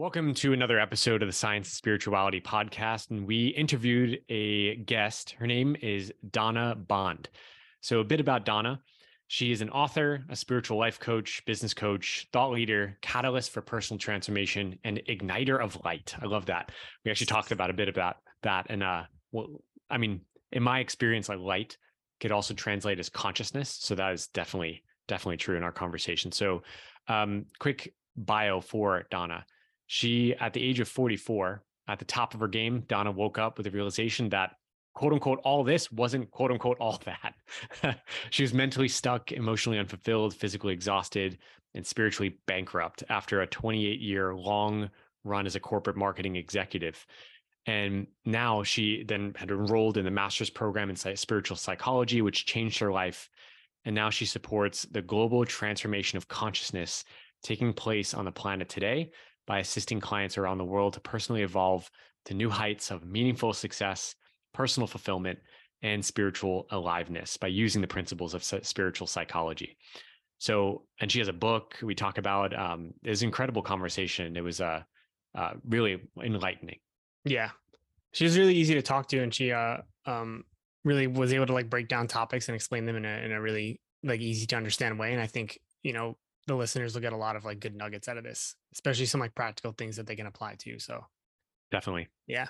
Welcome to another episode of the Science and Spirituality podcast. And we interviewed a guest. Her name is Donna Bond. So, a bit about Donna. She is an author, a spiritual life coach, business coach, thought leader, catalyst for personal transformation, and igniter of light. I love that. We actually talked about a bit about that. And, uh, well, I mean, in my experience, like light could also translate as consciousness. So, that is definitely, definitely true in our conversation. So, um, quick bio for Donna. She, at the age of 44, at the top of her game, Donna woke up with the realization that quote unquote all this wasn't quote unquote all that. she was mentally stuck, emotionally unfulfilled, physically exhausted, and spiritually bankrupt after a 28 year long run as a corporate marketing executive. And now she then had enrolled in the master's program in spiritual psychology, which changed her life. And now she supports the global transformation of consciousness taking place on the planet today by assisting clients around the world to personally evolve to new heights of meaningful success, personal fulfillment, and spiritual aliveness by using the principles of spiritual psychology. So, and she has a book we talk about. Um, it was an incredible conversation. It was uh, uh, really enlightening. Yeah, she was really easy to talk to, and she uh, um, really was able to like break down topics and explain them in a in a really like easy to understand way. And I think you know the listeners will get a lot of like good nuggets out of this, especially some like practical things that they can apply to. So definitely. Yeah.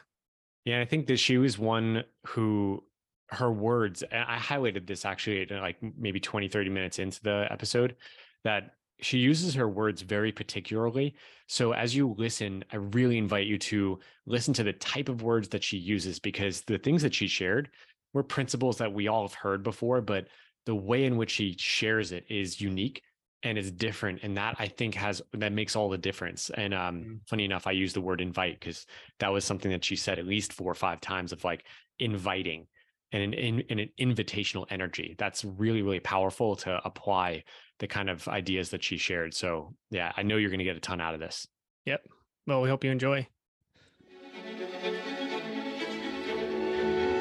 Yeah. I think that she was one who her words, and I highlighted this actually like maybe 20, 30 minutes into the episode, that she uses her words very particularly. So as you listen, I really invite you to listen to the type of words that she uses because the things that she shared were principles that we all have heard before, but the way in which she shares it is unique and it's different and that i think has that makes all the difference and um mm-hmm. funny enough i use the word invite because that was something that she said at least four or five times of like inviting and an, in, an invitational energy. That's really really powerful to apply the kind of ideas that she shared so yeah i know you're going to get a ton out of this. Yep. Well we hope you enjoy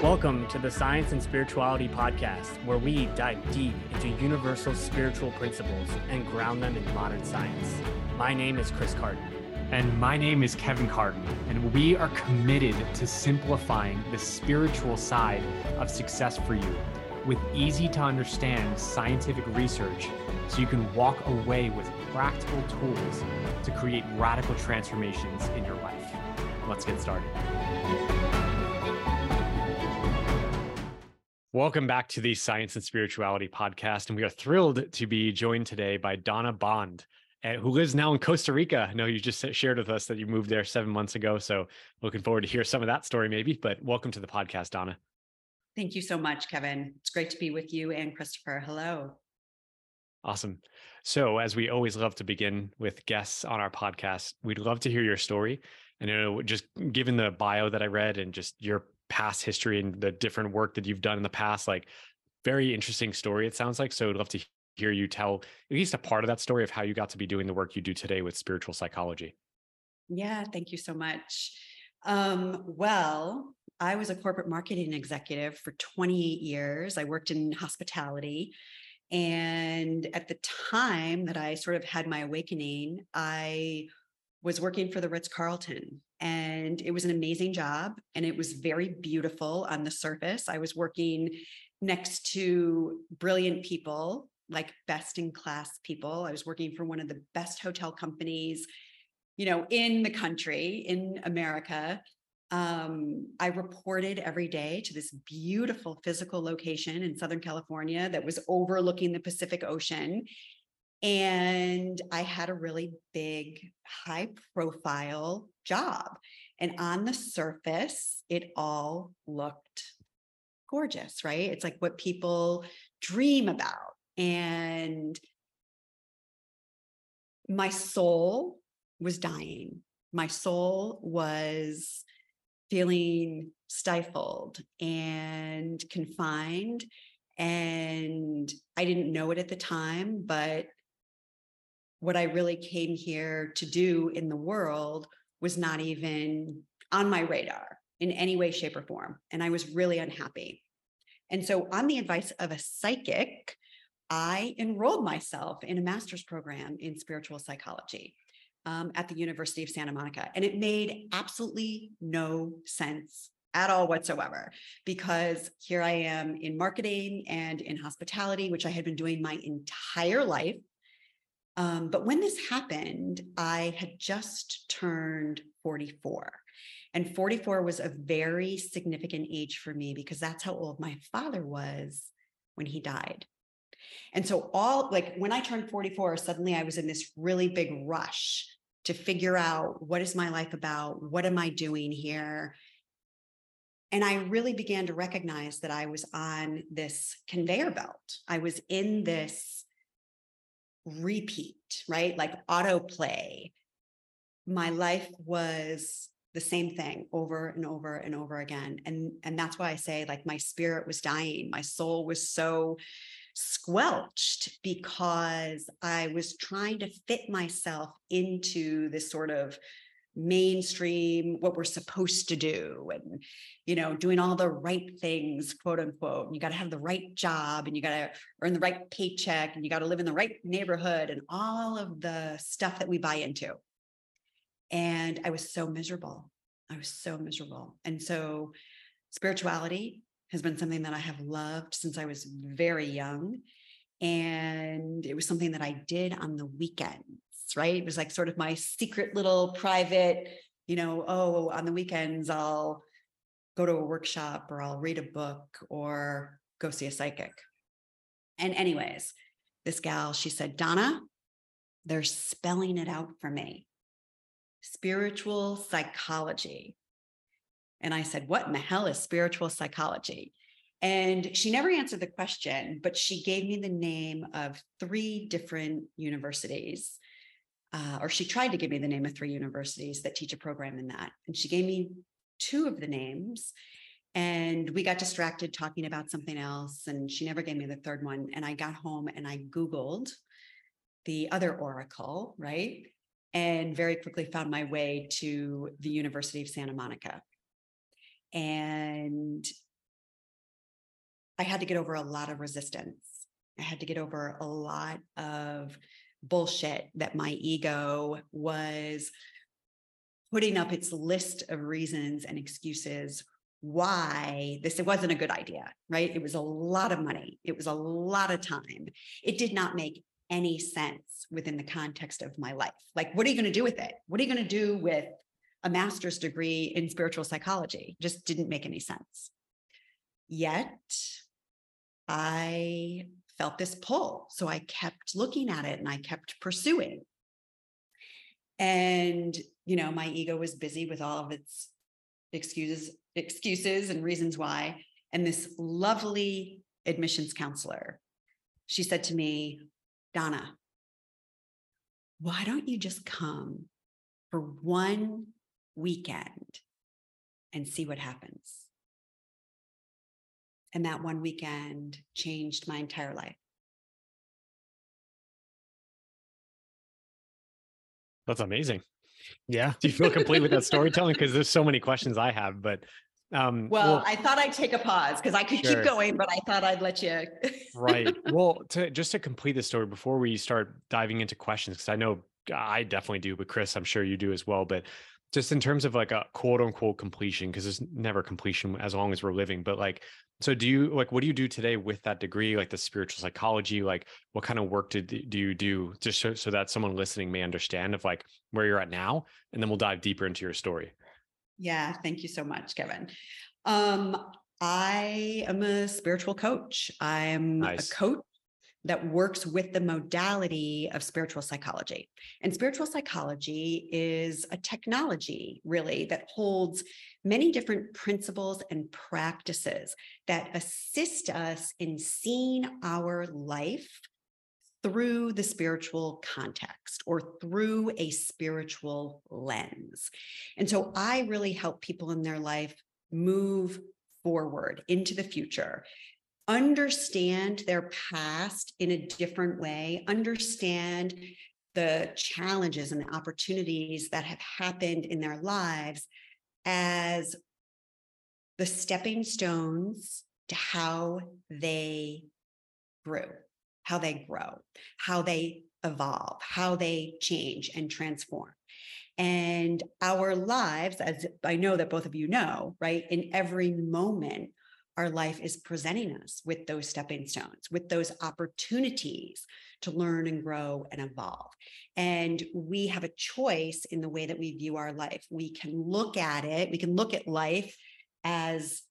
Welcome to the Science and Spirituality Podcast, where we dive deep into universal spiritual principles and ground them in modern science. My name is Chris Carton. And my name is Kevin Carton, and we are committed to simplifying the spiritual side of success for you with easy to understand scientific research so you can walk away with practical tools to create radical transformations in your life. Let's get started. Welcome back to the Science and Spirituality podcast. And we are thrilled to be joined today by Donna Bond, eh, who lives now in Costa Rica. I know you just shared with us that you moved there seven months ago. So looking forward to hear some of that story maybe, but welcome to the podcast, Donna. Thank you so much, Kevin. It's great to be with you and Christopher. Hello. Awesome. So, as we always love to begin with guests on our podcast, we'd love to hear your story. And you know, just given the bio that I read and just your past history and the different work that you've done in the past like very interesting story it sounds like so i'd love to hear you tell at least a part of that story of how you got to be doing the work you do today with spiritual psychology. Yeah thank you so much. Um, well i was a corporate marketing executive for 28 years i worked in hospitality and at the time that i sort of had my awakening i was working for the Ritz Carlton, and it was an amazing job. And it was very beautiful on the surface. I was working next to brilliant people, like best in class people. I was working for one of the best hotel companies, you know, in the country, in America. Um, I reported every day to this beautiful physical location in Southern California that was overlooking the Pacific Ocean. And I had a really big, high profile job. And on the surface, it all looked gorgeous, right? It's like what people dream about. And my soul was dying. My soul was feeling stifled and confined. And I didn't know it at the time, but what I really came here to do in the world was not even on my radar in any way, shape, or form. And I was really unhappy. And so, on the advice of a psychic, I enrolled myself in a master's program in spiritual psychology. um, at the University of Santa Monica. And it made absolutely no sense at all whatsoever because here I am in marketing and in hospitality, which I had been doing my entire life. Um, but when this happened, I had just turned 44. And 44 was a very significant age for me because that's how old my father was when he died. And so, all like when I turned 44, suddenly I was in this really big rush to figure out what is my life about? What am I doing here? And I really began to recognize that I was on this conveyor belt. I was in this repeat, right? Like autoplay. My life was the same thing over and over and over again. And, and that's why I say, like, my spirit was dying. My soul was so squelched because I was trying to fit myself into this sort of mainstream what we're supposed to do and you know doing all the right things quote unquote. And you got to have the right job and you got to earn the right paycheck and you got to live in the right neighborhood and all of the stuff that we buy into. And i was so miserable. I was so miserable. And so spirituality has been something that i have loved since i was very young. And it was something that i did on the right? It was like sort of my secret little private, you know, oh, on the weekends I'll go to a workshop or I'll read a book or go see a psychic. And, anyways, this gal, she said, Donna, they're spelling it out for me spiritual psychology. And I said, What in the hell is spiritual psychology? And she never answered the question, but she gave me the name of three different universities uh, or she tried to give me the name of three universities that teach a program in that. And she gave me two of the names. And we got distracted talking about something else. And she never gave me the third one. And I got home and I Googled the other oracle, right? And very quickly found my way to the University of Santa Monica. And I had to get over a lot of resistance. I had to get over a lot of bullshit that my ego was putting up its list of reasons and excuses why this it wasn't a good idea right? It was a lot of money. It was a lot of time. It did not make any sense within the context of my life. Like what are you going to do with it? What are you going to do with a master's degree in spiritual psychology? Just didn't make any sense. Yet i felt this pull. So I kept looking at it and I kept pursuing. And, you know, my ego was busy with all of its excuses, excuses and reasons why. And this lovely admissions counselor, she said to me, Donna, why don't you just come for one weekend and see what happens? And that one weekend changed my entire life. That's amazing. Yeah. Do you feel complete with that storytelling? Because there's so many questions I have, but um, well, well, I thought I'd take a pause because I could sure. keep going, but I thought I'd let you. right. Well, to just to complete the story before we start diving into questions, because I know I definitely do, but Chris, I'm sure you do as well. But just in terms of like a quote unquote completion, because it's never completion as long as we're living, but like so do you like what do you do today with that degree, like the spiritual psychology? Like what kind of work did do you do just so, so that someone listening may understand of like where you're at now? And then we'll dive deeper into your story. Yeah, thank you so much, Kevin. Um, I am a spiritual coach. I'm nice. a coach that works with the modality of spiritual psychology. And spiritual psychology is a technology, really, that holds many different principles and practices that assist us in seeing our life through the spiritual context or through a spiritual lens. And so I really help people in their life move forward into the future understand their past in a different way, understand the challenges and the opportunities that have happened in their lives as the stepping stones to how they grew, how they grow, how they evolve, how they change and transform. And our lives, as I know that both of you know, right, in every moment, our life is presenting us with those stepping stones, with those opportunities to learn and grow and evolve. And we have a choice in the way that we view our life. We can look at it, we can look at life as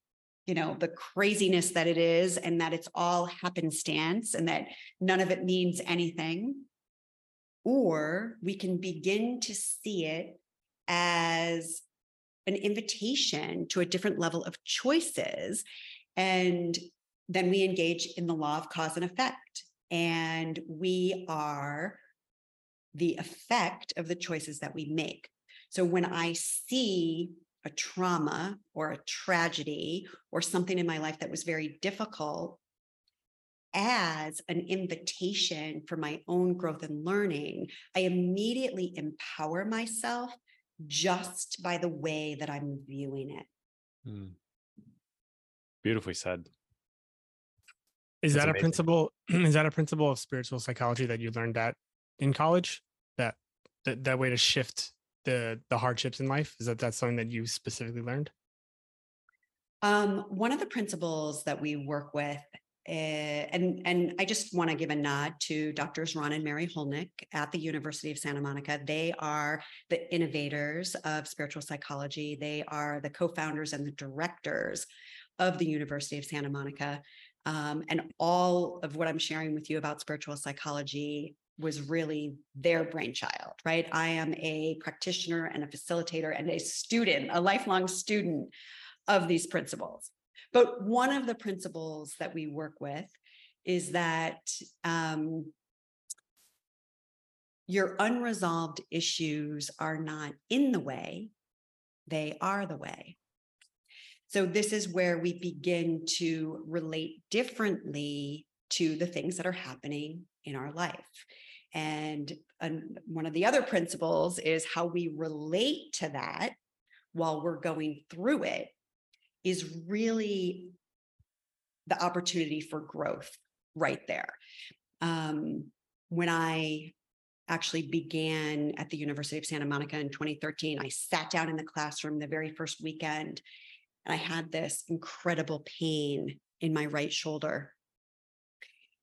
you know the craziness that it is and that it's all happenstance and that none of it means anything or we can begin to see it as an invitation to a different level of choices and then we engage in the law of cause and effect. And we are the effect of the choices that we make. So when I see a trauma or a tragedy or something in my life that was very difficult as an invitation for my own growth and learning, I immediately empower myself just by the way that I'm viewing it. Mm. Beautifully said. Is That's that amazing. a principle? Is that a principle of spiritual psychology that you learned that in college? That that, that way to shift the the hardships in life is that that's something that you specifically learned? Um, one of the principles that we work with, uh, and and I just want to give a nod to Doctors Ron and Mary Hulnick at the University of Santa Monica. They are the innovators of spiritual psychology. They are the co-founders and the directors of the University of Santa Monica. Um, and all of what I'm sharing with you about spiritual psychology was really their brainchild, right? I am a practitioner and a facilitator and a student, a lifelong student of these principles. But one of the principles that we work with is that um, your unresolved issues are not in the way, they are the way. So this is where we begin to relate differently to the things that are happening in our life. And, one of the other principles is how we relate to that while we're going through it is really the opportunity for growth right there. Um, when I actually began at the University of Santa Monica in 2013, I sat down in the classroom the very first weekend and I had this incredible pain in my right shoulder.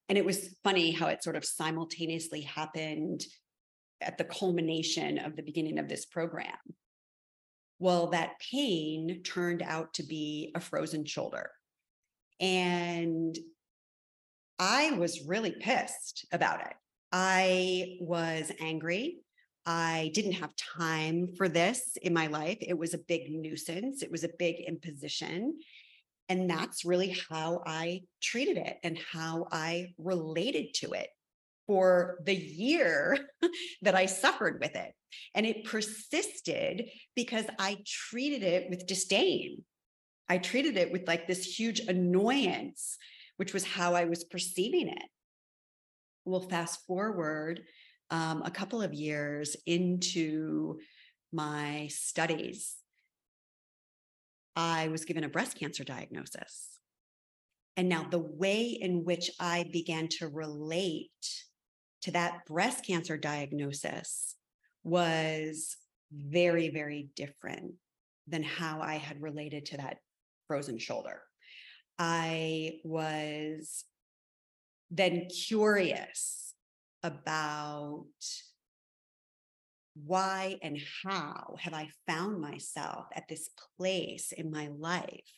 And it was funny how it sort of simultaneously happened at the culmination of the beginning of this program. Well, that pain turned out to be a frozen shoulder. And I was really pissed about it. I was angry. I didn't have time for this in my life. It was a big nuisance, it was a big imposition. And mm-hmm. that's really how I treated it and how I related to it for the year that I suffered with it. And it persisted because I treated it with disdain. I treated it with like this huge annoyance, which was how I was perceiving it. Well, fast forward um, a couple of years into my studies, I was given a breast cancer diagnosis. And now the way in which I began to relate to that breast cancer diagnosis was very, very different than how I had related to that frozen shoulder. I was then curious about why and how have I found myself at this place in my life?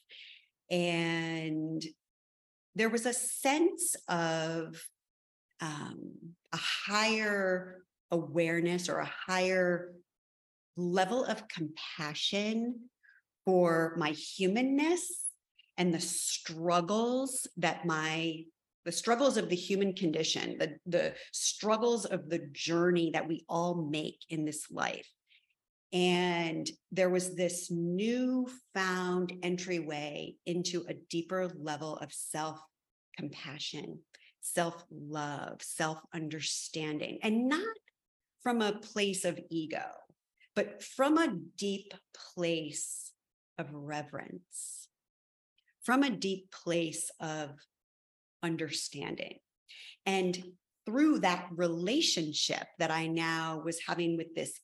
And there was a sense of um, a higher awareness or a higher level of compassion for my humanness and the struggles that my the struggles of the human condition, the, the struggles of the journey that we all make in this life. And there was this newfound entryway into a deeper level of self compassion, self love, self understanding, and not from a place of ego, but from a deep place of reverence, from a deep place of understanding. And through that relationship that I now was having with this,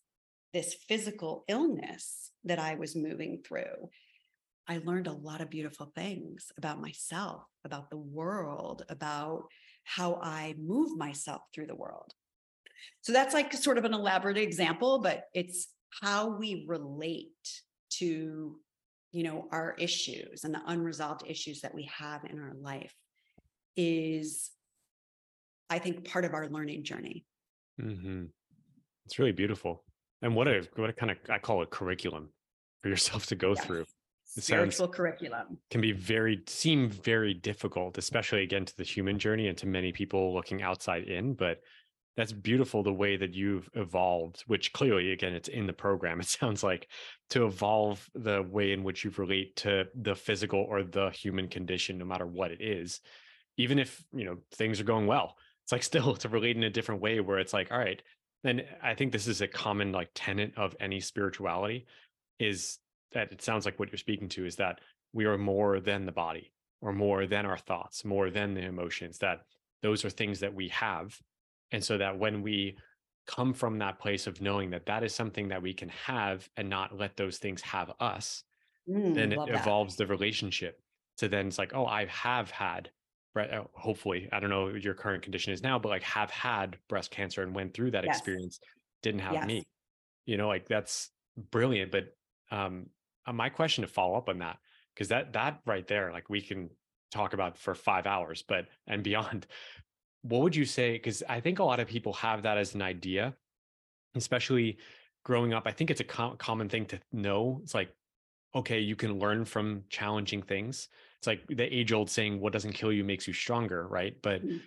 this physical illness that I was moving through, I learned a lot of beautiful things about myself, about the world, about how I move myself through the world. So that's like sort of an elaborate example, but it's how we relate to you know our issues and the unresolved issues that we have in our life is i think part of our learning journey. Mm-hmm. it's really beautiful. And what a what a kind of i call a curriculum for yourself to go yes. through it spiritual curriculum. can be very seem very difficult especially again to the human journey and to many people looking outside in but that's beautiful the way that you've evolved which clearly again it's in the program. It sounds like to evolve the way in which you relate to the physical or the human condition no matter what it is even if you know things are going well. It's like still to relate in a different way where it's like all right and i think this is a common like tenet of any spirituality is that it sounds like what you're speaking to is that we are more than the body or more than our thoughts more than the emotions that those are things that we have. And so that when we come from that place of knowing that that is something that we can have and not let those things have us, mm, then it evolves the relationship to then it's like, oh, I have had, hopefully, I don't know what your current condition is now, but like have had breast cancer and went through that yes. experience, didn't have yes. me. You know, like that's brilliant. But um, uh, my question to follow up on that, because that that right there, like we can talk about for five hours, but and beyond what would you say? Because I think a lot of people have that as an idea, especially growing up. I think it's a com- common thing to know. It's like, okay, you can learn from challenging things. It's like the age old saying, what doesn't kill you makes you stronger, right? But mm-hmm.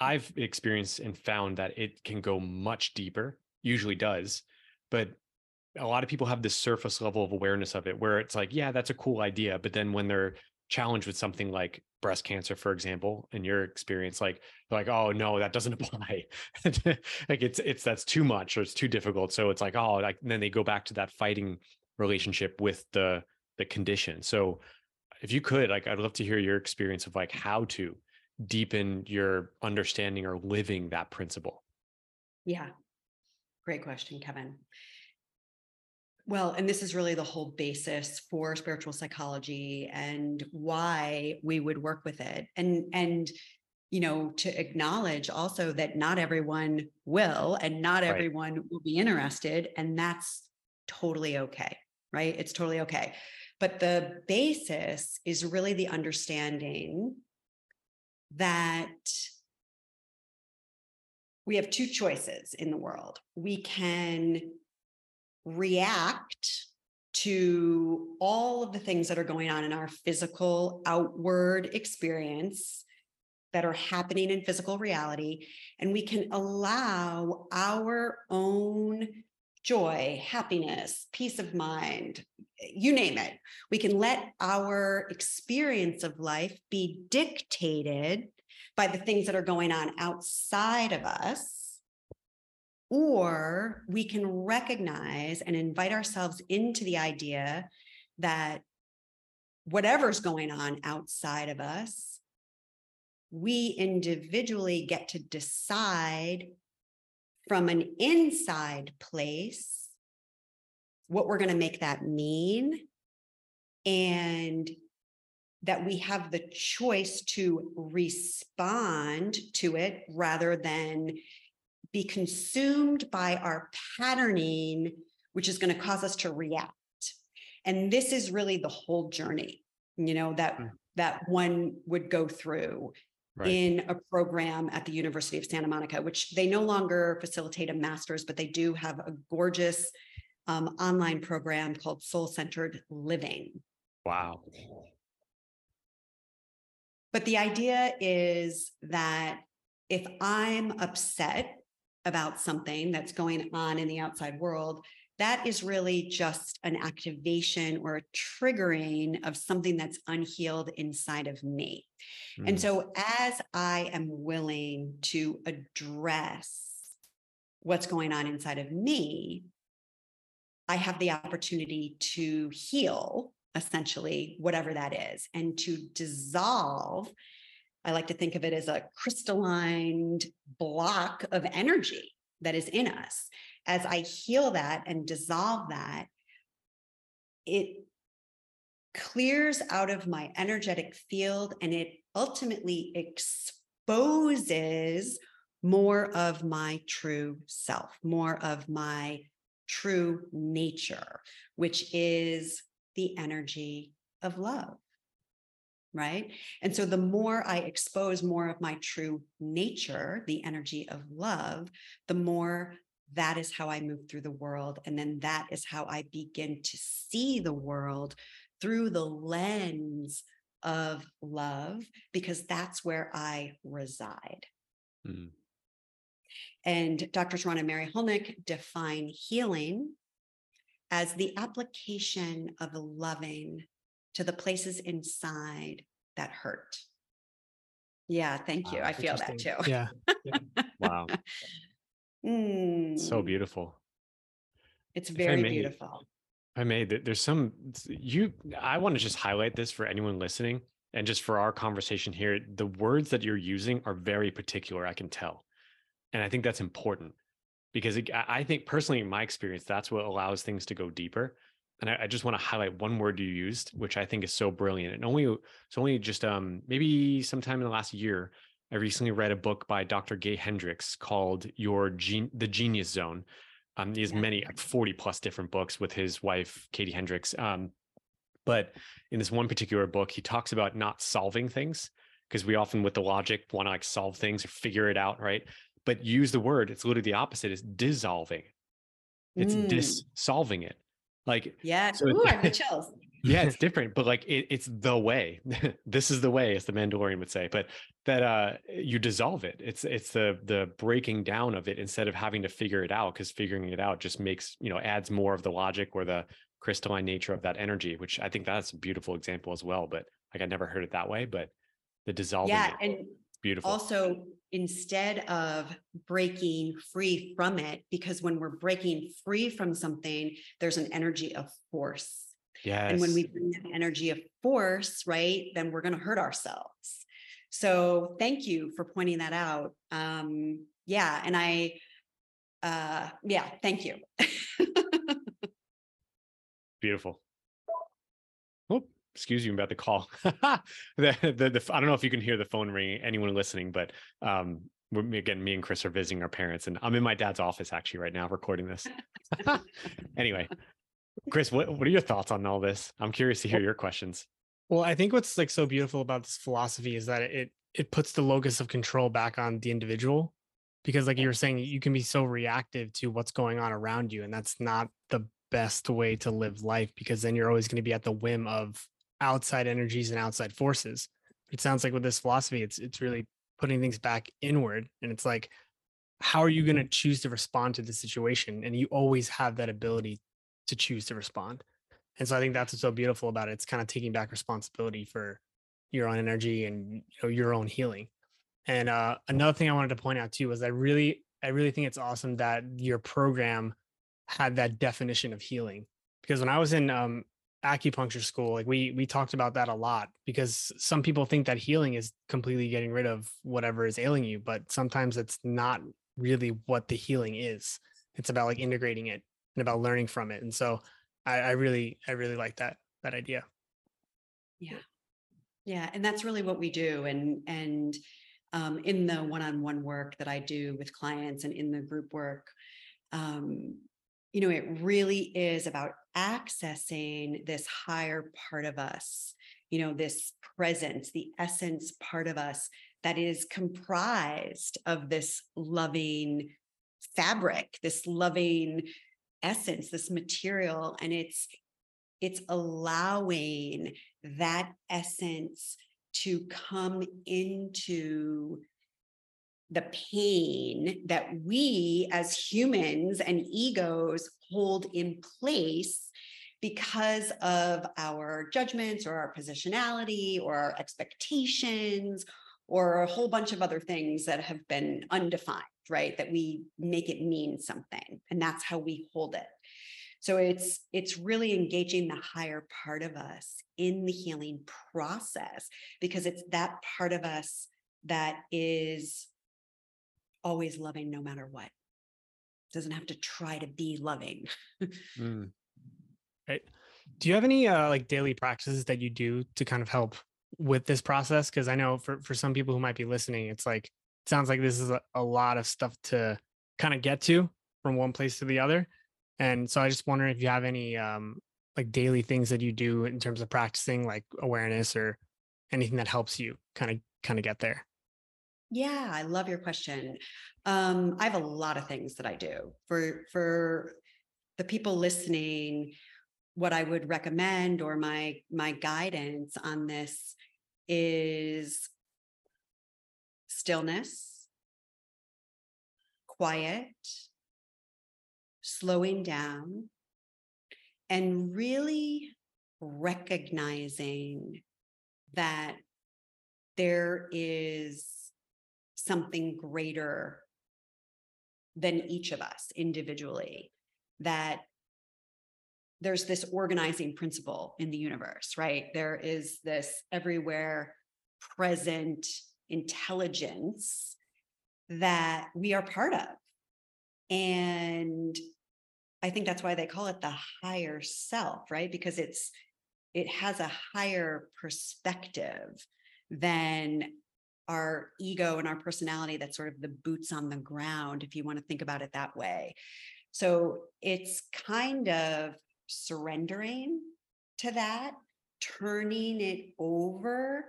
I've experienced and found that it can go much deeper, usually does. But a lot of people have this surface level of awareness of it where it's like, yeah, that's a cool idea. But then when they're challenged with something like breast cancer, for example, in your experience, like like, oh no, that doesn't apply. like it's it's that's too much or it's too difficult. So it's like, oh, like then they go back to that fighting relationship with the the condition. So if you could, like I'd love to hear your experience of like how to deepen your understanding or living that principle. Yeah. Great question, Kevin. Well, and this is really the whole basis for spiritual psychology and why we would work with it. And and you know, to acknowledge also that not everyone will and not right. everyone will be interested and that's totally okay, right? It's totally okay. But the basis is really the understanding that we have two choices in the world. We can react to all of the things that are going on in our physical outward experience that are happening in physical reality. And we can allow our own joy, happiness, peace of mind, you name it. We can let our experience of life be dictated by the things that are going on outside of us or we can recognize and invite ourselves into the idea that whatever's going on outside of us, we individually get to decide from an inside place what we're going to make that mean and that we have the choice to respond to it rather than be consumed by our patterning, which is going to cause us to react. And this is really the whole journey, you know, that mm. that one would go through right. in a program at the University of Santa Monica, which they no longer facilitate a master's, but they do have a gorgeous um, online program called Soul Centered Living. Wow. But the idea is that if I'm upset about something that's going on in the outside world, that is really just an activation or a triggering of something that's unhealed inside of me. Mm. And so, as I am willing to address what's going on inside of me, I have the opportunity to heal essentially whatever that is and to dissolve I like to think of it as a crystalline block of energy that is in us. As I heal that and dissolve that, it clears out of my energetic field and it ultimately exposes more of my true self, more of my true nature, which is the energy of love. Right. And so the more I expose more of my true nature, the energy of love, the more that is how I move through the world. And then that is how I begin to see the world through the lens of love, because that's where I reside. Mm. And Dr. Ron and Mary Hulnick define healing as the application of loving to the places inside that hurt. Yeah, thank you. Wow, I feel that too. Yeah. yeah. wow. Mm. So beautiful. It's very beautiful. I made there's some you I want to just highlight this for anyone listening and just for our conversation here. The words that you're using are very particular, I can tell. And I think that's important because it, I think personally, in my experience, that's what allows things to go deeper. And I, I, just want to highlight one word you used, which I think is so brilliant. And only it's only just um, maybe sometime in the last year, I recently read a book by Dr. Gay Hendricks called "Your Gen- The Genius Zone." Um, he has yeah. many, 40 plus different books with his wife, Katie Hendricks. Um, but in this one particular book, he talks about not solving things because we often, with the logic, want to like solve things or figure it out, right? But use the word, it's literally the opposite, is dissolving. It's mm. dissolving it. Like, yeah, so Ooh, I chills. Yeah, it's different, but like it, it's the way. this is the way, as the Mandalorian would say. But that uh you dissolve it. It's it's the the breaking down of it instead of having to figure it out, because figuring it out just makes, you know, adds more of the logic or the crystalline nature of that energy, which I think that's a beautiful example as well. But like I never heard it that way, but the dissolving. Yeah, and beautiful. Also, instead of breaking free from it, because when we're breaking free from something, there's an energy of force Yes. And when we bring that energy of force, right, then we're going to hurt ourselves. So thank you for pointing that out. Um, yeah. And I, uh, yeah, thank you. Beautiful. Oh, excuse you about the call. the, the, the, I don't know if you can hear the phone ringing, anyone listening, but um, again, me and Chris are visiting our parents, and I'm in my dad's office actually right now recording this. anyway, Chris, what, what are your thoughts on all this? I'm curious to hear your questions. Well, I think what's like so beautiful about this philosophy is that it it puts the locus of control back on the individual because like you were saying you can be so reactive to what's going on around you and that's not the best way to live life because then you're always going to be at the whim of outside energies and outside forces. It sounds like with this philosophy it's it's really putting things back inward and it's like how are you going to mm-hmm. choose to respond to the situation and you always have that ability to choose to respond. And so I think that's what's so beautiful about it. It's kind of taking back responsibility for your own energy and you know, your own healing. And uh, another thing I wanted to point out too was I really, I really think it's awesome that your program had that definition of healing. Because when I was in um, acupuncture school, like we we talked about that a lot. Because some people think that healing is completely getting rid of whatever is ailing you, but sometimes it's not really what the healing is. It's about like integrating it and about learning from it. And so I, I really, I really like that that idea. Yeah. Yeah. And that's really what we do. And and um, in the one-on-one work that I do with clients and in the group work, um, you know, it really is about accessing this higher part of us, you know, this presence, the essence part of us that is comprised of this loving fabric, this loving essence this material and it's it's allowing that essence to come into the pain that we as humans and egos hold in place because of our judgments or our positionality or our expectations or a whole bunch of other things that have been undefined right that we make it mean something and that's how we hold it so it's it's really engaging the higher part of us in the healing process because it's that part of us that is always loving no matter what. Doesn't have to try to be loving. Mm. Right. Do you have any uh, like daily practices that you do to kind of help with this process? Because I know for for some people who might be listening, it's like it sounds like this is a, a lot of stuff to kind of get to from one place to the other. And so I just wonder if you have any um, like daily things that you do in terms of practicing like awareness or anything that helps you kind of kind of get there. Yeah, I love your question. Um, I have a lot of things that I do for for the people listening. What I would recommend or my my guidance on this is stillness, quiet, slowing down, and really recognizing that there is something greater than each of us individually that there's this organizing principle in the universe right? There is this everywhere present intelligence that we are part of. And i think that's why they call it the higher self right? Because it's it has a higher perspective than our ego and our personality that's sort of the boots on the ground if you want to think about it that way. So it's kind of surrendering to that turning it over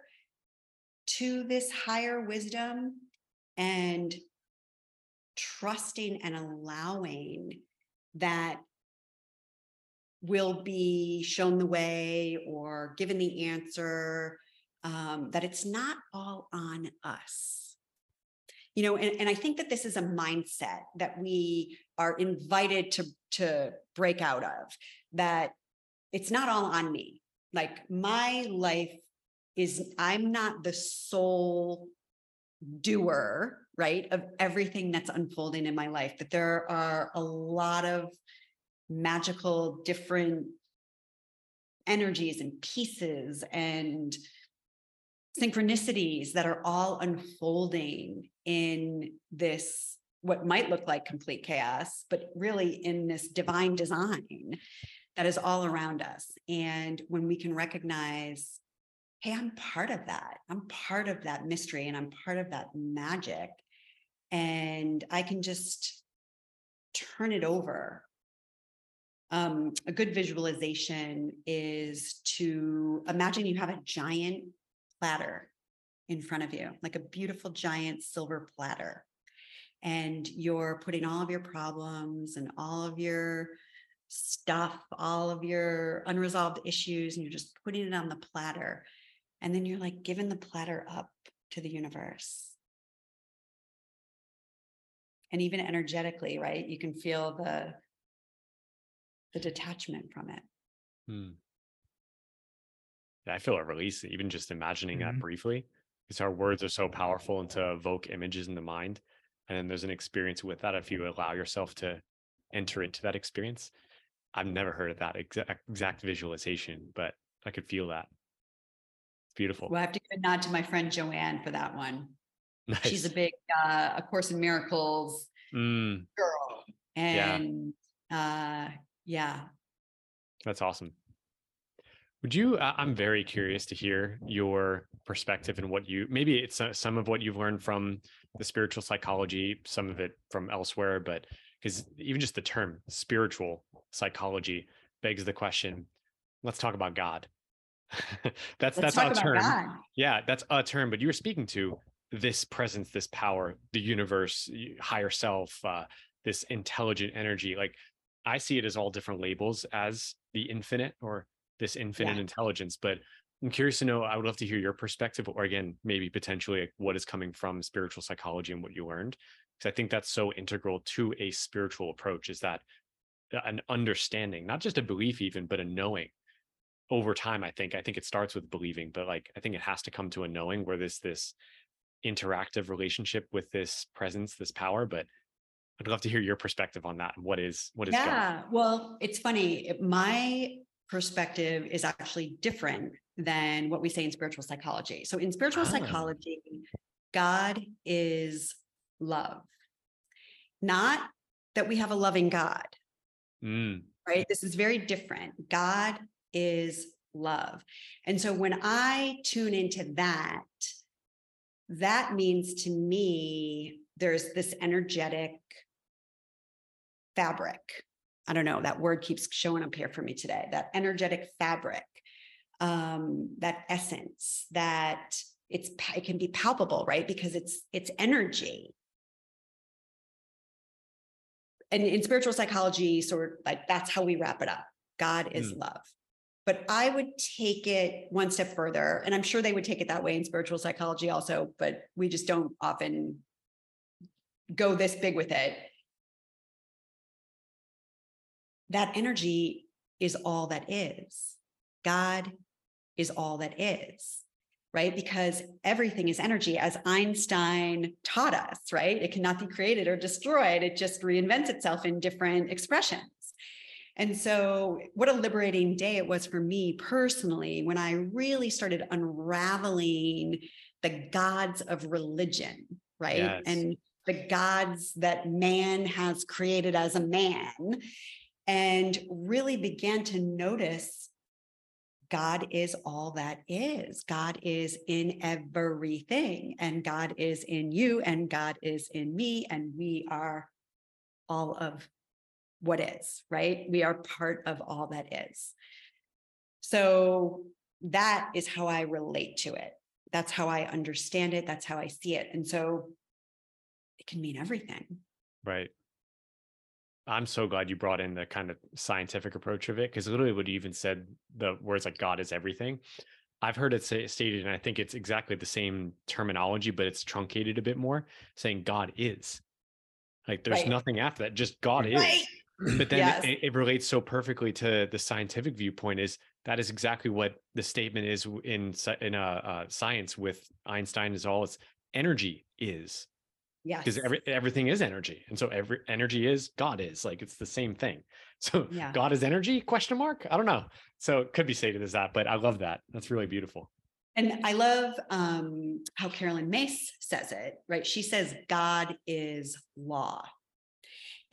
to this higher wisdom and trusting and allowing that will be shown the way or given the answer um, that it's not all on us. You know, and, and I think that this is a mindset that we are invited to, to break out of, that it's not all on me. Like my life is, I'm not the sole doer, right, of everything that's unfolding in my life, that there are a lot of magical different energies and pieces and synchronicities that are all unfolding in this what might look like complete chaos but really in this divine design that is all around us. And when we can recognize hey i'm part of that i'm part of that mystery and i'm part of that magic and i can just turn it over um, a good visualization is to imagine you have a giant platter in front of you, like a beautiful giant silver platter. And you're putting all of your problems and all of your stuff, all of your unresolved issues, and you're just putting it on the platter. And then you're like giving the platter up to the universe. And even energetically, right? You can feel the the detachment from it. Hmm. I feel a release even just imagining mm-hmm. that briefly because our words are so powerful and to evoke images in the mind. And then there's an experience with that if you allow yourself to enter into that experience. I've never heard of that exact, exact visualization, but I could feel that. Beautiful. Well, I have to give a nod to my friend Joanne for that one. Nice. She's a big uh, A Course in Miracles mm. girl. And yeah. Uh, yeah. That's awesome. Would you? Uh, I'm very curious to hear your perspective and what you maybe it's some of what you've learned from the spiritual psychology, some of it from elsewhere, but because even just the term spiritual psychology begs the question. Let's talk about God. that's let's that's a term. God. Yeah, that's a term. But you were speaking to this presence, this power, the universe, higher self, uh, this intelligent energy. Like I see it as all different labels as the infinite or this infinite yeah. intelligence. But I'm curious to know, I would love to hear your perspective, or again, maybe potentially like what is coming from spiritual psychology and what you learned. Because I think that's so integral to a spiritual approach is that uh, an understanding, not just a belief, even, but a knowing over time. I think, I think it starts with believing, but like, I think it has to come to a knowing where there's this interactive relationship with this presence, this power. But I'd love to hear your perspective on that. What is, what is, yeah, God? well, it's funny. My perspective is actually different than what we say in spiritual psychology. So in spiritual ah. psychology, God is love. Not that we have a loving God, Mm, right? This is very different. God is love. And so when I tune into that, that means to me, there's this energetic fabric. I don't know, that word keeps showing up here for me today. That energetic fabric, um, that essence, that it's it can be palpable, right? Because it's it's energy. And in spiritual psychology, sort of like that's how we wrap it up. God is Mm. love. But I would take it one step further, and I'm sure they would take it that way in spiritual psychology also, but we just don't often go this big with it. That energy is all that is. God is all that is, right? Because everything is energy, as Einstein taught us, right? It cannot be created or destroyed, it just reinvents itself in different expressions. And so, what a liberating day it was for me personally when I really started unraveling the gods of religion, right? Yes. And the gods that man has created as a man, and really began to notice God is all that is. God is in everything, and God is in you, and God is in me, and we are all of what is, right? We are part of all that is. So that is how I relate to it. That's how I understand it. That's how I see it. And so it can mean everything. right. I'm so glad you brought in the kind of scientific approach of it because literally what you even said the words like God is everything. I've heard it say, stated, and I think it's exactly the same terminology, but it's truncated a bit more, saying God is. Like there's Right. nothing after that, just God is. But then Yes. it, it relates so perfectly to the scientific viewpoint. Is that is exactly what the statement is in in uh, uh, science with Einstein is all it's energy is yeah, because every, everything is energy and so every energy is god is like it's the same thing so Yeah. god is energy question mark i don't know so it could be stated as that but i love that that's really beautiful And I love um, how Caroline Myss says it, right? She says, God is law.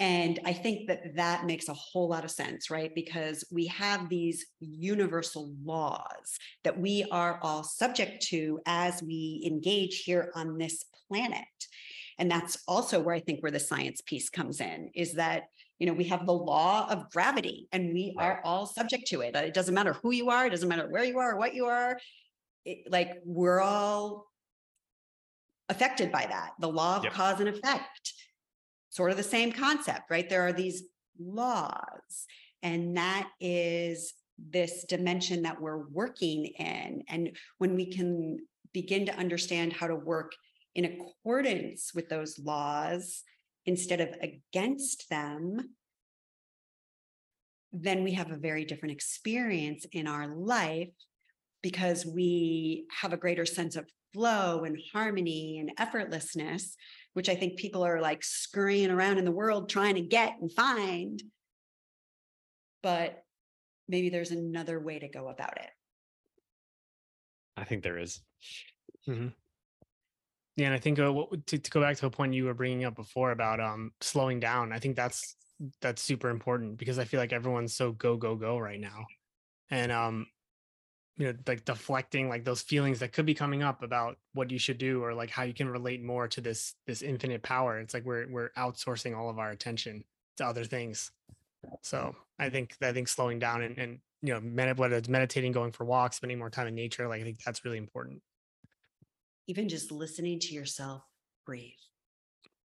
And I think that that makes a whole lot of sense, right? Because we have these universal laws that we are all subject to as we engage here on this planet. And that's also where I think where the science piece comes in is that, you know, we have the law of gravity and we are all subject to it. Uh, it doesn't matter who you are, it doesn't matter where you are or what you are. It, like we're all affected by that, the law of Yep. cause and effect sort of the same concept, right? There are these laws, and that is this dimension that we're working in. And when we can begin to understand how to work in accordance with those laws instead of against them, then we have a very different experience in our life because we have a greater sense of flow and harmony and effortlessness which I think people are like scurrying around in the world trying to get and find. But maybe there's another way to go about it. i think there is Mhm. Yeah, and I think uh, what, to, to go back to a point you were bringing up before about um slowing down, I think that's that's super important because I feel like everyone's so go go go right now, and um, you know, like deflecting like those feelings that could be coming up about what you should do or like how you can relate more to this this infinite power. It's like we're we're outsourcing all of our attention to other things. So I think I think slowing down and and you know, med- whether it's meditating, going for walks, spending more time in nature, like I think that's really important. Even just listening to yourself breathe.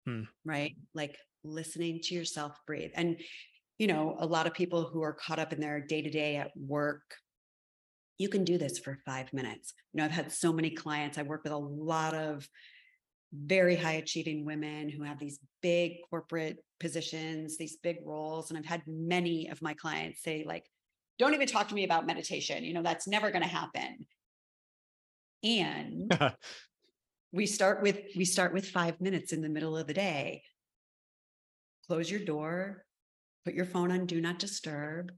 Hmm. Right? Like listening to yourself breathe. And, you know, a lot of people who are caught up in their day to day at work, you can do this for five minutes. You know, I've had so many clients, I work with a lot of very high achieving women who have these big corporate positions, these big roles. And I've had many of my clients say, like, don't even talk to me about meditation. You know, that's never going to happen. And we start with we start with five minutes in the middle of the day. Close your door, put your phone on do not disturb,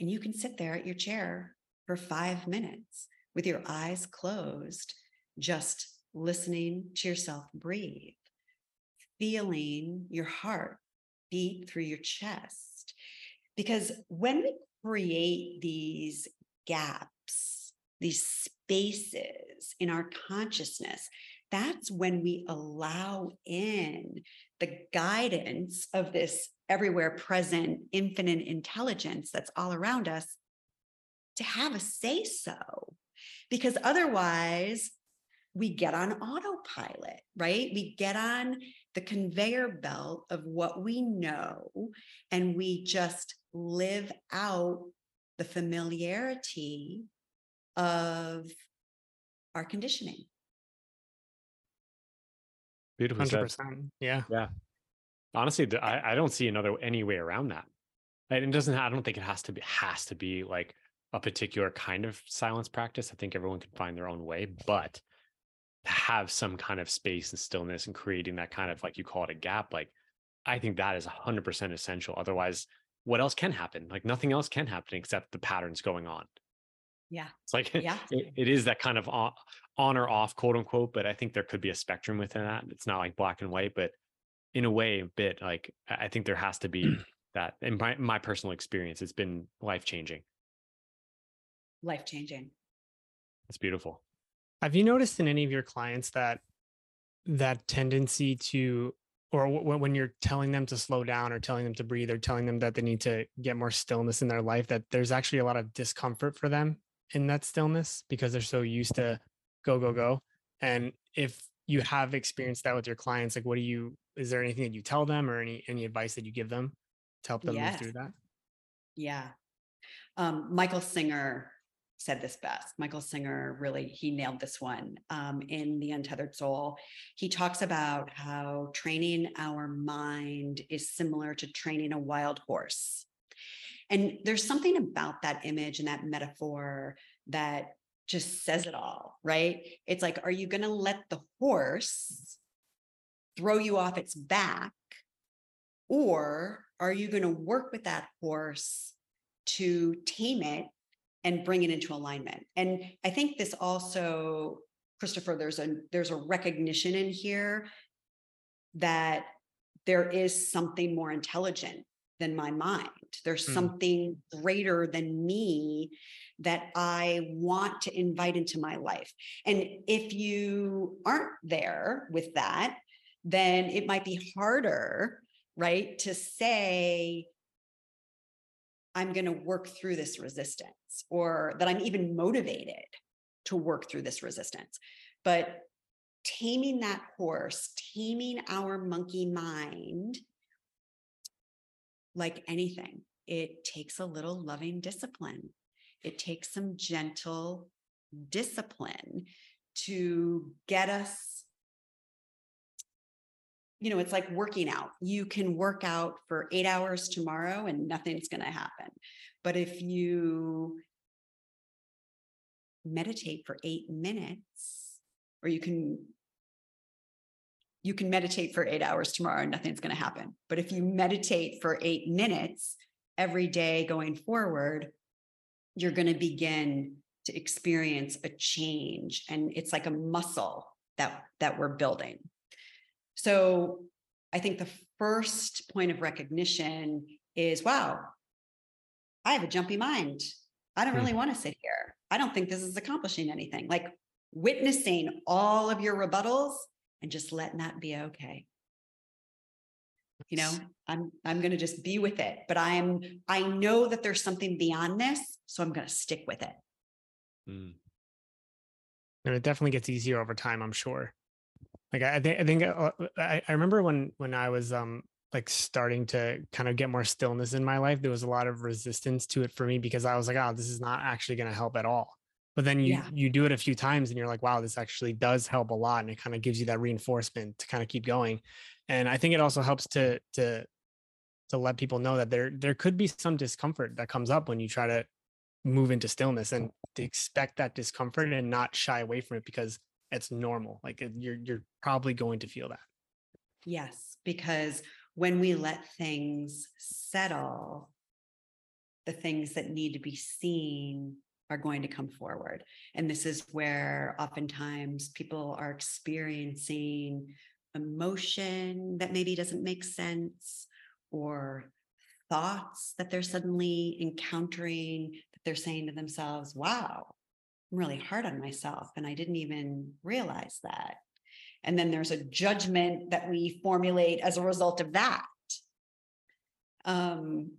and you can sit there at your chair for five minutes with your eyes closed, just listening to yourself breathe, feeling your heart beat through your chest. Because when we create these gaps, these spaces in our consciousness, that's when we allow in the guidance of this everywhere present infinite intelligence that's all around us to have a say so. Because otherwise, we get on autopilot, right? We get on the conveyor belt of what we know and we just live out the familiarity of our conditioning. Beautiful. Hundred percent. Yeah. Yeah. Honestly, I, I don't see another any way around that. And it doesn't. I don't think it has to be has to be like a particular kind of silence practice. I think everyone can find their own way, but have some kind of space and stillness and creating that kind of like you call it a gap, like I think that is 100% essential. Otherwise, what else can happen? Like nothing else can happen except the patterns going on. Yeah. It's like yeah. it, it is that kind of on, on or off, quote unquote. But I think there could be a spectrum within that. It's not like black and white, but in a way, a bit like I think there has to be that. In my, my personal experience, it's been life changing. Life changing. It's beautiful. Have you noticed in any of your clients that that tendency to or w- when you're telling them to slow down or telling them to breathe or telling them that they need to get more stillness in their life that there's actually a lot of discomfort for them in that stillness because they're so used to go go go and if you have experienced that with your clients like what do you is there anything that you tell them or any any advice that you give them to help them yes. move through that yeah um, michael singer said this best. Michael Singer really he nailed this one um, in the Untethered Soul. He talks about how training our mind is similar to training a wild horse, and there's something about that image and that metaphor that just says it all, right? It's like, are you going to let the horse throw you off its back, or are you going to work with that horse to tame it and bring it into alignment. And I think this also, Christopher, there's a there's a recognition in here that there is something more intelligent than my mind. There's mm. something greater than me that I want to invite into my life. And if you aren't there with that, then it might be harder, right, to say, I'm going to work through this resistance or that I'm even motivated to work through this resistance. But taming that horse, taming our monkey mind, like anything, it takes a little loving discipline. It takes some gentle discipline to get us you know, it's like working out. You can work out for eight hours tomorrow and nothing's going to happen. But if you meditate for eight minutes, or you can you can meditate for eight hours tomorrow and nothing's going to happen. But if you meditate for eight minutes every day going forward, you're going to begin to experience a change. And it's like a muscle that that we're building. So I think the first point of recognition is wow, I have a jumpy mind. I don't hmm. really want to sit here. I don't think this is accomplishing anything. Like witnessing all of your rebuttals and just letting that be okay. You know, I'm I'm going to just be with it, but I'm I know that there's something beyond this, so I'm going to stick with it. Mm. And it definitely gets easier over time, I'm sure. Like I think I think uh, I, I remember when when I was um like starting to kind of get more stillness in my life, there was a lot of resistance to it for me because I was like, oh, this is not actually going to help at all. But then you yeah. you do it a few times and you're like, wow, this actually does help a lot, and it kind of gives you that reinforcement to kind of keep going. And I think it also helps to to to let people know that there there could be some discomfort that comes up when you try to move into stillness and to expect that discomfort and not shy away from it because it's normal like you're you're probably going to feel that yes because when we let things settle the things that need to be seen are going to come forward. And this is where oftentimes people are experiencing emotion that maybe doesn't make sense or thoughts that they're suddenly encountering that they're saying to themselves, wow, I'm really hard on myself. And I didn't even realize that. And then there's a judgment that we formulate as a result of that. Um,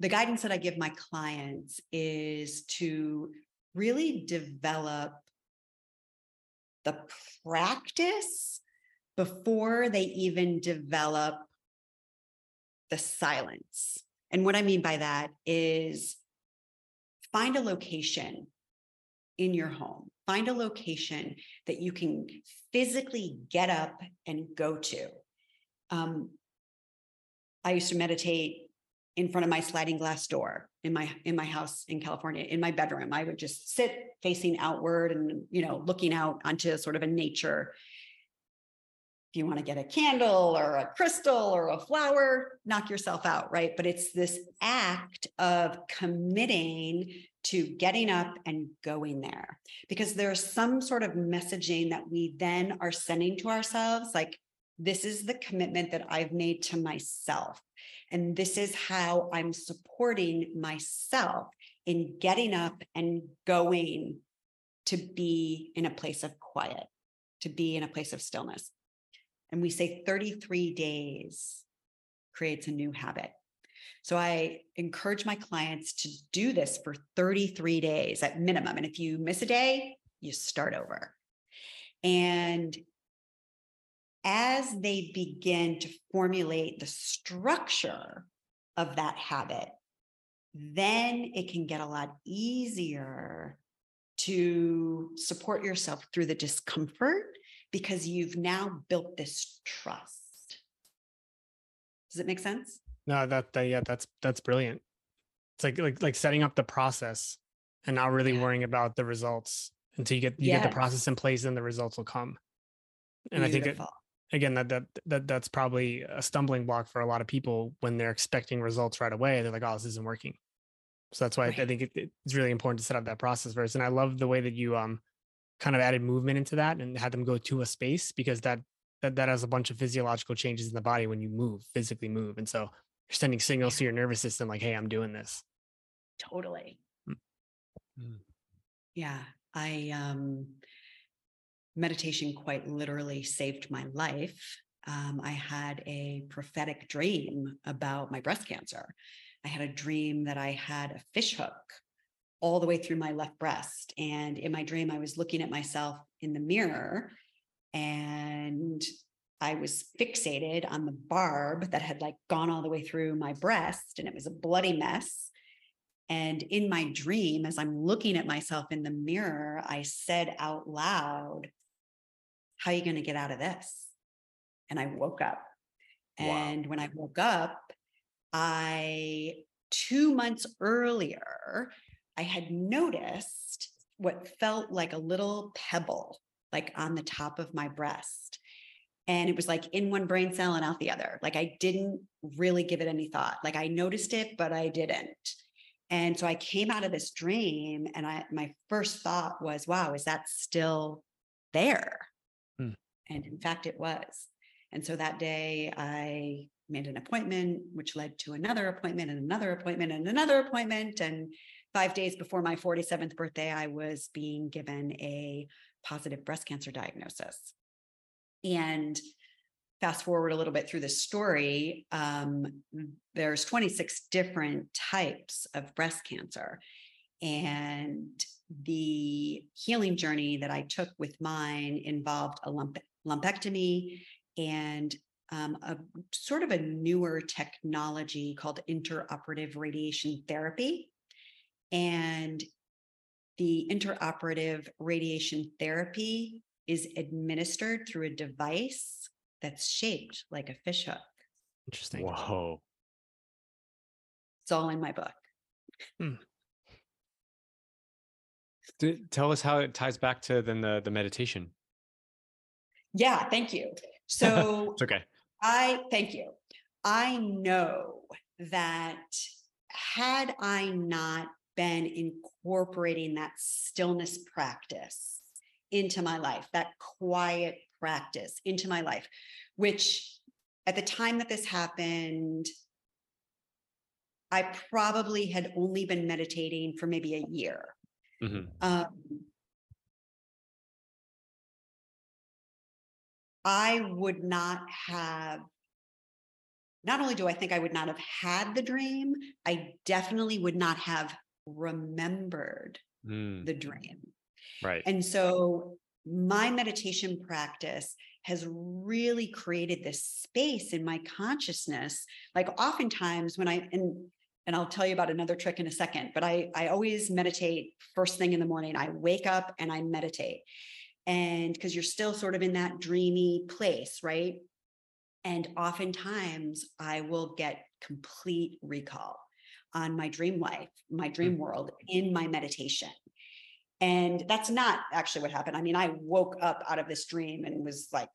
the guidance that I give my clients is to really develop the practice before they even develop the silence. And what I mean by that is find a location in your home, find a location that you can physically get up and go to. Um, I used to meditate in front of my sliding glass door in my in my house in California in my bedroom I would just sit facing outward and you know looking out onto sort of a nature if you want to get a candle or a crystal or a flower knock yourself out right but it's this act of committing to getting up and going there because there's some sort of messaging that we then are sending to ourselves like this is the commitment that I've made to myself and this is how I'm supporting myself in getting up and going to be in a place of quiet, to be in a place of stillness. And we say 33 days creates a new habit. So I encourage my clients to do this for 33 days at minimum. And if you miss a day, you start over. And as they begin to formulate the structure of that habit, then it can get a lot easier to support yourself through the discomfort because you've now built this trust. Does it make sense? No, that, that yeah, that's that's brilliant. It's like like like setting up the process and not really yeah. worrying about the results until you get you yes. get the process in place and the results will come. And Beautiful. I think it, again that that that that's probably a stumbling block for a lot of people when they're expecting results right away they're like oh this isn't working so that's why right. I, I, think it, it's really important to set up that process first and i love the way that you um kind of added movement into that and had them go to a space because that that, that has a bunch of physiological changes in the body when you move physically move and so you're sending signals to your nervous system like hey i'm doing this totally mm. mm. yeah i um meditation quite literally saved my life. Um, I had a prophetic dream about my breast cancer. I had a dream that I had a fish hook all the way through my left breast. And in my dream, I was looking at myself in the mirror and I was fixated on the barb that had like gone all the way through my breast and it was a bloody mess. And in my dream, as I'm looking at myself in the mirror, I said out loud, how are you going to get out of this? And I woke up. And wow. when I woke up, I, two months earlier, I had noticed what felt like a little pebble, like on the top of my breast. And it was like in one brain cell and out the other. Like I didn't really give it any thought. Like I noticed it, but I didn't. And so I came out of this dream and I my first thought was, wow, is that still there? Hmm. And in fact, it was. And so that day I made an appointment, which led to another appointment and another appointment and another appointment. And five days before my 47th birthday, I was being given a positive breast cancer diagnosis. And fast forward a little bit through the story, um, there's 26 different types of breast cancer. And the healing journey that I took with mine involved a lump lumpectomy and um, a sort of a newer technology called intraoperative radiation therapy. And the intraoperative radiation therapy is administered through a device that's shaped like a fish hook. Interesting. Whoa. It's all in my book. Hmm. Tell us how it ties back to then the, the meditation. Yeah, thank you. So it's okay. I thank you. I know that had I not been incorporating that stillness practice into my life, that quiet practice into my life, which at the time that this happened, I probably had only been meditating for maybe a year. Mhm. Um, I would not have, not only do I think I would not have had the dream, I definitely would not have remembered Mm, the dream. right. And so my meditation practice has really created this space in my consciousness. Like oftentimes when I and and I'll tell you about another trick in a second, but I I always meditate first thing in the morning. I wake up and I meditate. And because you're still sort of in that dreamy place, right? And oftentimes I will get complete recall on my dream life, my dream world in my meditation. And that's not actually what happened. I mean, I woke up out of this dream and was like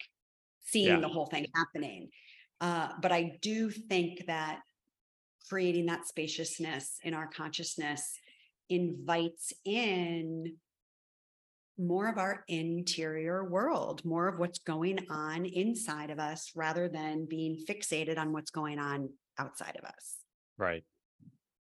seeing Yeah. the whole thing happening. Uh, but I do think that creating that spaciousness in our consciousness invites in more of our interior world, more of what's going on inside of us rather than being fixated on what's going on outside of us. Right.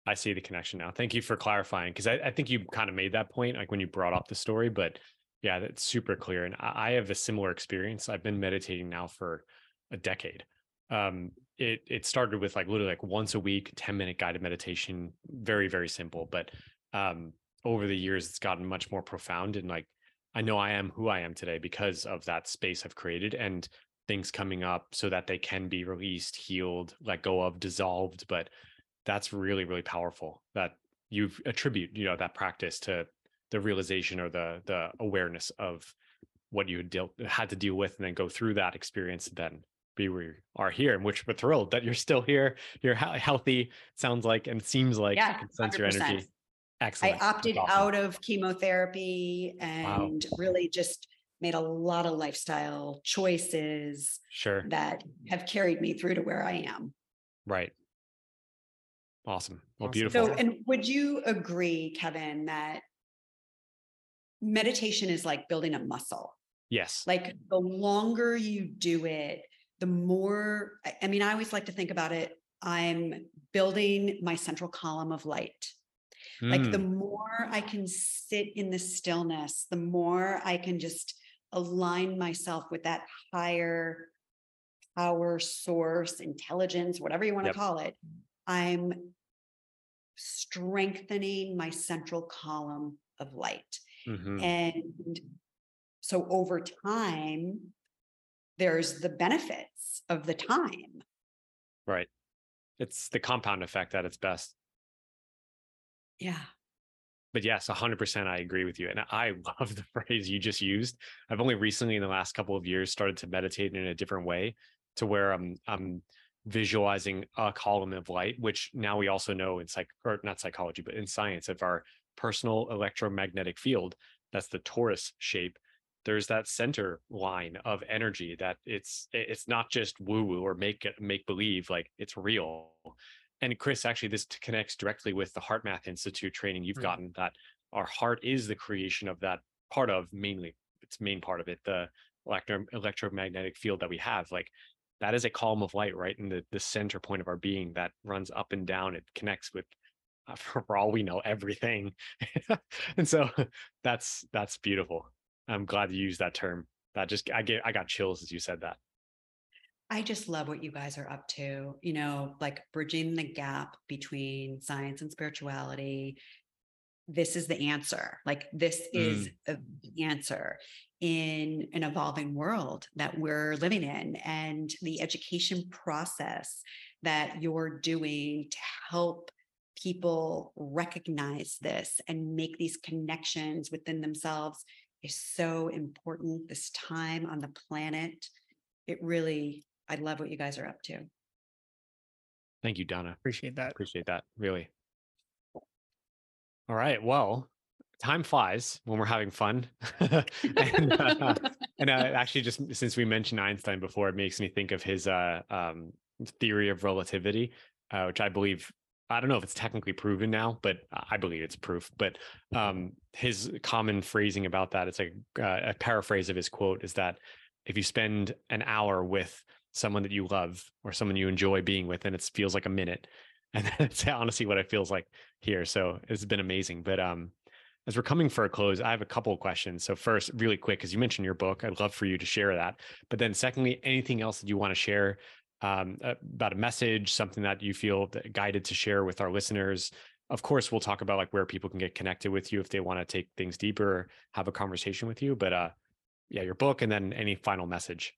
I see the connection now. Thank you for clarifying because I, I think you kind of made that point, like when you brought up the story. But yeah, that's super clear. And I, I have a similar experience. I've been meditating now for a decade. Um, it it started with like literally like once a week, 10 minute guided meditation, very, very simple. But um over the years it's gotten much more profound and like I know I am who I am today because of that space I've created and things coming up so that they can be released, healed, let go of, dissolved. But that's really really powerful that you attribute you know that practice to the realization or the the awareness of what you had dealt had to deal with and then go through that experience and then be where you are here and which we're thrilled that you're still here you're healthy sounds like and seems like Yeah, sense your 100%. energy excellent I opted awesome. out of chemotherapy and really just made a lot of lifestyle choices sure that have carried me through to where I am. right awesome well Awesome. beautiful So, and would you agree, Kevin, that meditation is like building a muscle? yes Like the longer you do it, the more, I- I mean, I always like to think about it. I'm building my central column of light. Like the Mm, more I can sit in the stillness, the more I can just align myself with that higher power source, intelligence, whatever you want to call it. I'm strengthening my central column of light. mhm, And so over time, there's the benefits of the time. right it's the compound effect at its best Yeah. but yes, 100% I agree with you. And I love the phrase you just used. I've only recently in the last couple of years started to meditate in a different way to where I'm I'm visualizing a column of light, which now we also know in psych or not psychology, but in science of our personal electromagnetic field, that's the torus shape. There's that center line of energy that it's it's not just woo woo or make make believe like it's real and Chris, actually, this connects directly with the HeartMath Institute training you've Mm. gotten. That our heart is the creation of that part of mainly its main part of it, the electro- electromagnetic field that we have. Like that is a column of light, right in the the center point of our being that runs up and down. It connects with, uh, for all we know, everything. and so that's that's beautiful. I'm glad you used that term. That just I get I got chills as you said that. I just love what you guys are up to, you know, like bridging the gap between science and spirituality. This is the answer. Like, this is the answer in an evolving world that we're living in. And the education process that you're doing to help people recognize this and make these connections within themselves is so important this time on the planet. It really, I love what you guys are up to. Thank you, Donna. Appreciate that. Appreciate that. Really. All right. Well, time flies when we're having fun. and uh, and uh, actually, just since we mentioned Einstein before, it makes me think of his uh, um, theory of relativity, uh, which I believe I don't know if it's technically proven now, but I believe it's proof. But um, his common phrasing about that, it's like uh, a paraphrase of his quote is that if you spend an hour with someone that you love or someone you enjoy being with, and it feels like a minute. And that's honestly what it feels like here. So it's been amazing. But um, as we're coming for a close, I have a couple of questions. So first, really quick, because you mentioned your book, I'd love for you to share that. But then secondly, anything else that you want to share um, about a message, something that you feel guided to share with our listeners. Of course, we'll talk about like where people can get connected with you if they want to take things deeper, have a conversation with you. But uh, yeah, your book, and then any final message.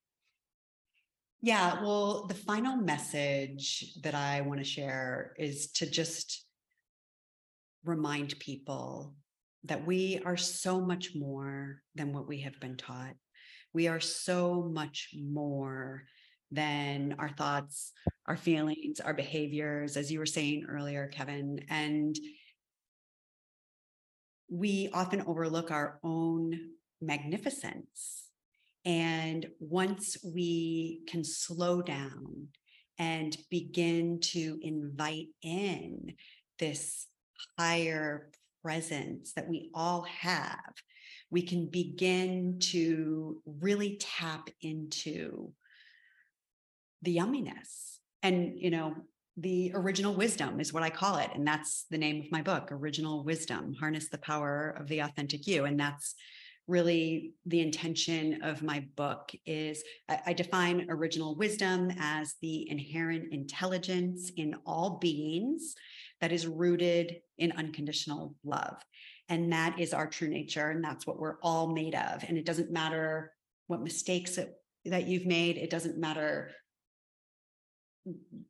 Yeah, well, the final message that I want to share is to just remind people that we are so much more than what we have been taught. We are so much more than our thoughts, our feelings, our behaviors, as you were saying earlier, Kevin. And we often overlook our own magnificence. And once we can slow down and begin to invite in this higher presence that we all have, we can begin to really tap into the yumminess. And, you know, the original wisdom is what I call it. And that's the name of my book, Original Wisdom Harness the Power of the Authentic You. And that's really the intention of my book is I, I define original wisdom as the inherent intelligence in all beings that is rooted in unconditional love. And that is our true nature. And that's what we're all made of. And it doesn't matter what mistakes it, that you've made. It doesn't matter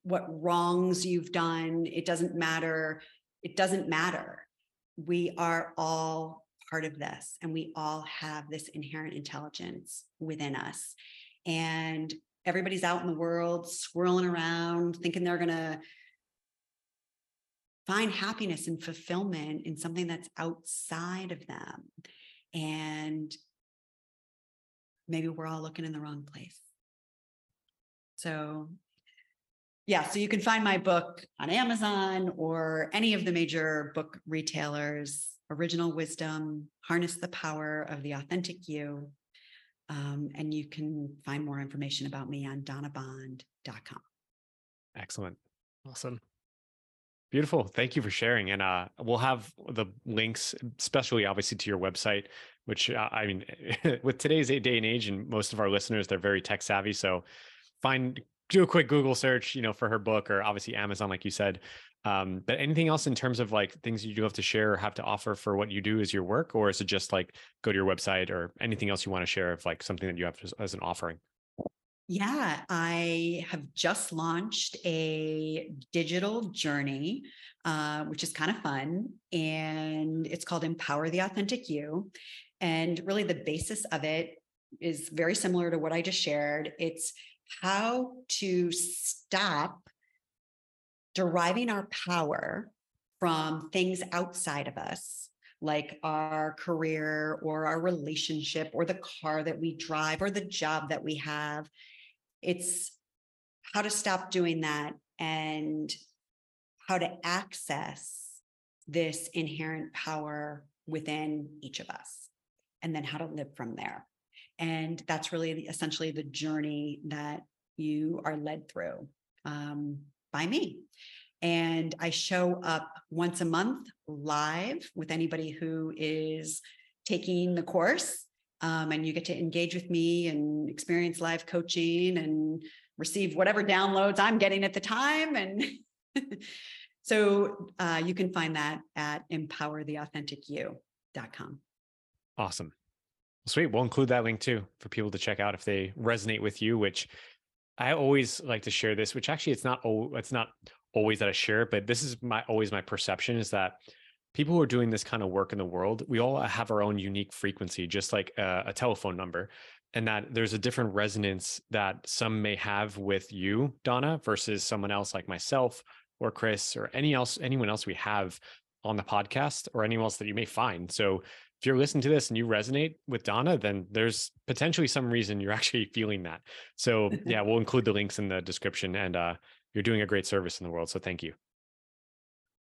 what wrongs you've done. It doesn't matter. It doesn't matter. We are all part of this and we all have this inherent intelligence within us. And everybody's out in the world swirling around thinking they're going to find happiness and fulfillment in something that's outside of them. And maybe we're all looking in the wrong place. So yeah, so you can find my book on Amazon or any of the major book retailers. Original Wisdom, Harness the Power of the Authentic You. Um, and you can find more information about me on donnabond.com. Excellent. Awesome. Beautiful. Thank you for sharing. And uh, we'll have the links, especially obviously to your website, which uh, I mean, with today's day and age, and most of our listeners, they're very tech savvy. So find do a quick Google search, you know, for her book or obviously Amazon, like you said. Um, but anything else in terms of like things you do have to share or have to offer for what you do as your work, or is it just like go to your website or anything else you want to share of like something that you have as, as an offering? Yeah, I have just launched a digital journey, uh, which is kind of fun. And it's called Empower the Authentic You. And really, the basis of it is very similar to what I just shared. It's how to stop deriving our power from things outside of us, like our career or our relationship or the car that we drive or the job that we have. It's how to stop doing that and how to access this inherent power within each of us, and then how to live from there. And that's really essentially the journey that you are led through um, by me. And I show up once a month live with anybody who is taking the course. Um, and you get to engage with me and experience live coaching and receive whatever downloads I'm getting at the time. And so uh, you can find that at empowertheauthenticyou.com. Awesome. Sweet. We'll include that link too for people to check out if they resonate with you, which I always like to share this, which actually it's not it's not always that I share but this is my always my perception is that people who are doing this kind of work in the world, we all have our own unique frequency, just like a, a telephone number. And that there's a different resonance that some may have with you, Donna, versus someone else like myself or Chris or any else, anyone else we have on the podcast or anyone else that you may find. So if you're listening to this and you resonate with Donna, then there's potentially some reason you're actually feeling that. So yeah, we'll include the links in the description and uh, you're doing a great service in the world. So thank you.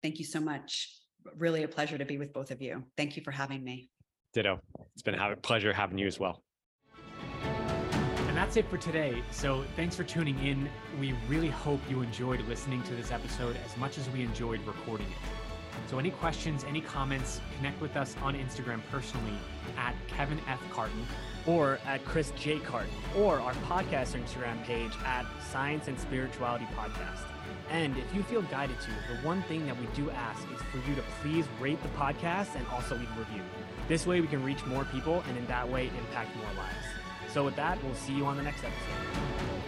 Thank you so much. Really a pleasure to be with both of you. Thank you for having me. Ditto. It's been a pleasure having you as well. And that's it for today. So thanks for tuning in. We really hope you enjoyed listening to this episode as much as we enjoyed recording it. So, any questions, any comments, connect with us on Instagram personally at Kevin F. Carton or at Chris J. Carton or our podcast Instagram page at Science and Spirituality Podcast. And if you feel guided to, the one thing that we do ask is for you to please rate the podcast and also leave a review. This way we can reach more people and in that way impact more lives. So with that, we'll see you on the next episode.